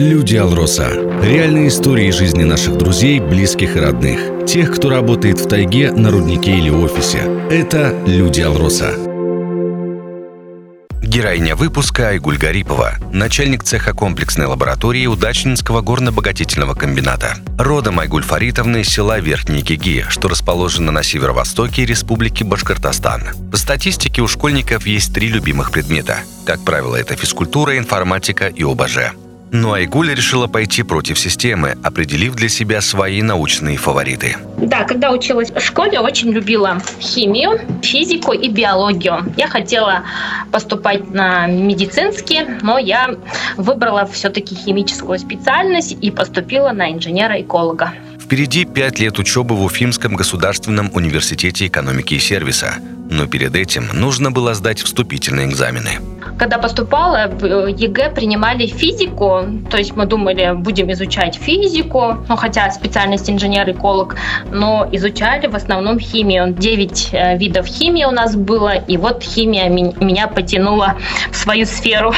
Люди Алроса. Реальные истории жизни наших друзей, близких и родных. Тех, кто работает в тайге, на руднике или офисе. Это Люди Алроса. Героиня выпуска Айгуль Гарипова, начальник цеха комплексной лаборатории Удачнинского горно-богатительного комбината. Родом Айгуль Фаритовны из села Верхний Гиги, что расположено на северо-востоке Республики Башкортостан. По статистике у школьников есть три любимых предмета. Как правило, это физкультура, информатика и ОБЖ. Но Айгуля решила пойти против системы, определив для себя свои научные фавориты. Да, когда училась в школе, очень любила химию, физику и биологию. Я хотела поступать на медицинский, но я выбрала все-таки химическую специальность и поступила на инженера-эколога. Впереди пять лет учебы в Уфимском государственном университете экономики и сервиса. Но перед этим нужно было сдать вступительные экзамены. Когда поступала, в э, ЕГЭ принимали физику, то есть мы думали, будем изучать физику, ну хотя специальность инженер-эколог, но изучали в основном химию. Девять э, видов химии у нас было, и вот химия меня потянула в свою сферу.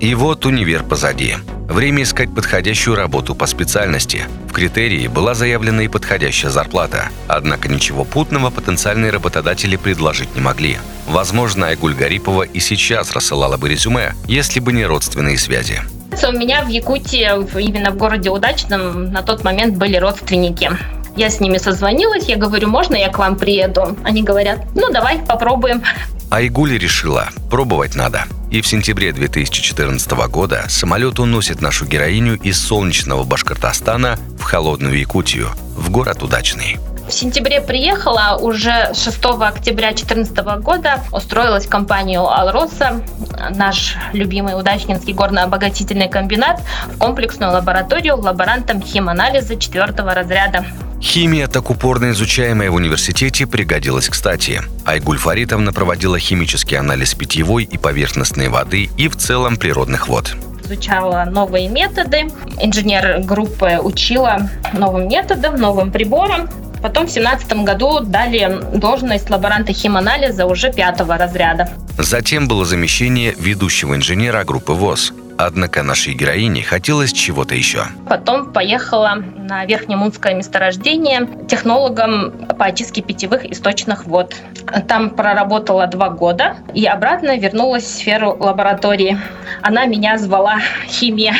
И вот универ позади. Время искать подходящую работу по специальности. В критерии была заявлена и подходящая зарплата. Однако ничего путного потенциальные работодатели предложить не могли. Возможно, Айгуль Гарипова и сейчас рассылала бы резюме, если бы не родственные связи. У меня в Якутии, именно в городе Удачном, на тот момент были родственники. Я с ними созвонилась, я говорю, можно я к вам приеду? Они говорят, ну давай, попробуем. Айгуля решила, пробовать надо. И в сентябре 2014 года самолет уносит нашу героиню из солнечного Башкортостана в холодную Якутию, в город Удачный. В сентябре приехала, уже 6 октября 2014 года устроилась в компанию «Алроса», наш любимый удачнинский горно-обогатительный комбинат, в комплексную лабораторию лаборантом химанализа 4 разряда. Химия, так упорно изучаемая в университете, пригодилась кстати. Айгуль Фаритовна проводила химический анализ питьевой и поверхностной воды и в целом природных вод изучала новые методы. Инженер группы учила новым методам, новым приборам. Потом в 2017 году дали должность лаборанта химанализа уже пятого разряда. Затем было замещение ведущего инженера группы ВОЗ. Однако нашей героине хотелось чего-то еще. Потом поехала на Верхнемунское месторождение технологом по очистке питьевых источных вод. Там проработала два года и обратно вернулась в сферу лаборатории. Она меня звала химия.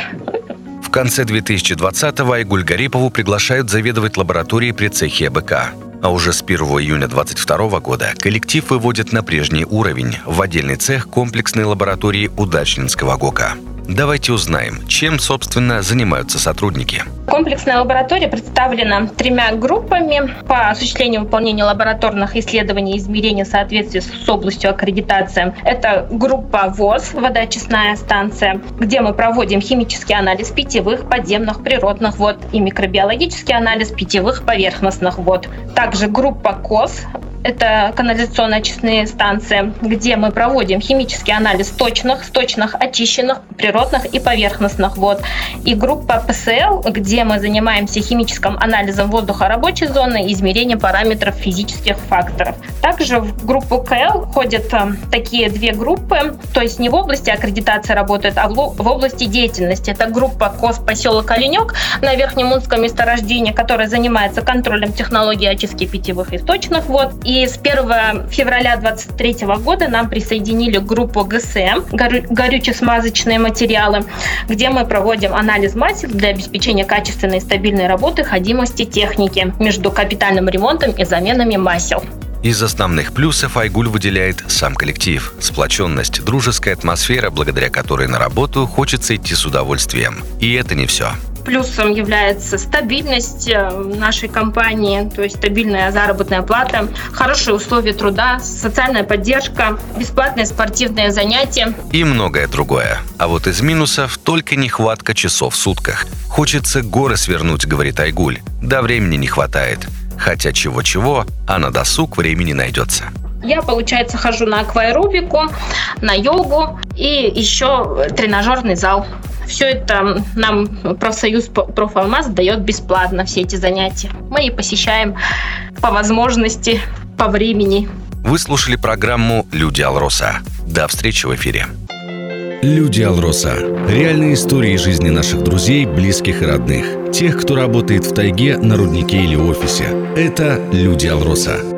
Конце 2020-го Айгуль Гарипову приглашают заведовать лабораторией при цехе АБК. А уже с 1 июня 2022 года коллектив выводит на прежний уровень в отдельный цех комплексной лаборатории Удачнинского ГОКа. Давайте узнаем, чем, собственно, занимаются сотрудники. Комплексная лаборатория представлена тремя группами по осуществлению выполнения лабораторных исследований и измерения соответствия с областью аккредитации. Это группа ВОЗ, водоочистная станция, где мы проводим химический анализ питьевых, подземных, природных вод и микробиологический анализ питьевых поверхностных вод. Также группа КОС, это канализационно-очистные станции, где мы проводим химический анализ точных, сточных, очищенных, природных и поверхностных вод. И группа ПСЛ, где мы занимаемся химическим анализом воздуха рабочей зоны и измерением параметров физических факторов. Также в группу КЛ ходят э, такие две группы, то есть не в области аккредитации работают, а в области деятельности. Это группа КОС поселок Оленек на Верхнемунском месторождении, которая занимается контролем технологии очистки питьевых источных вод и с 1 февраля 2023 года нам присоединили группу ГСМ, горюче-смазочные материалы, где мы проводим анализ масел для обеспечения качественной и стабильной работы ходимости техники между капитальным ремонтом и заменами масел. Из основных плюсов Айгуль выделяет сам коллектив, сплоченность, дружеская атмосфера, благодаря которой на работу хочется идти с удовольствием. И это не все. Плюсом является стабильность э, нашей компании, то есть стабильная заработная плата, хорошие условия труда, социальная поддержка, бесплатные спортивные занятия. И многое другое. А вот из минусов только нехватка часов в сутках. Хочется горы свернуть, говорит Айгуль. Да времени не хватает. Хотя чего-чего, а на досуг времени найдется. Я, получается, хожу на акваэробику, на йогу и еще тренажерный зал. Все это нам профсоюз профалмаз дает бесплатно, все эти занятия. Мы и посещаем по возможности, по времени. Вы слушали программу «Люди Алроса». До встречи в эфире. Люди Алроса. Реальные истории жизни наших друзей, близких и родных. Тех, кто работает в тайге, на руднике или офисе. Это Люди Алроса.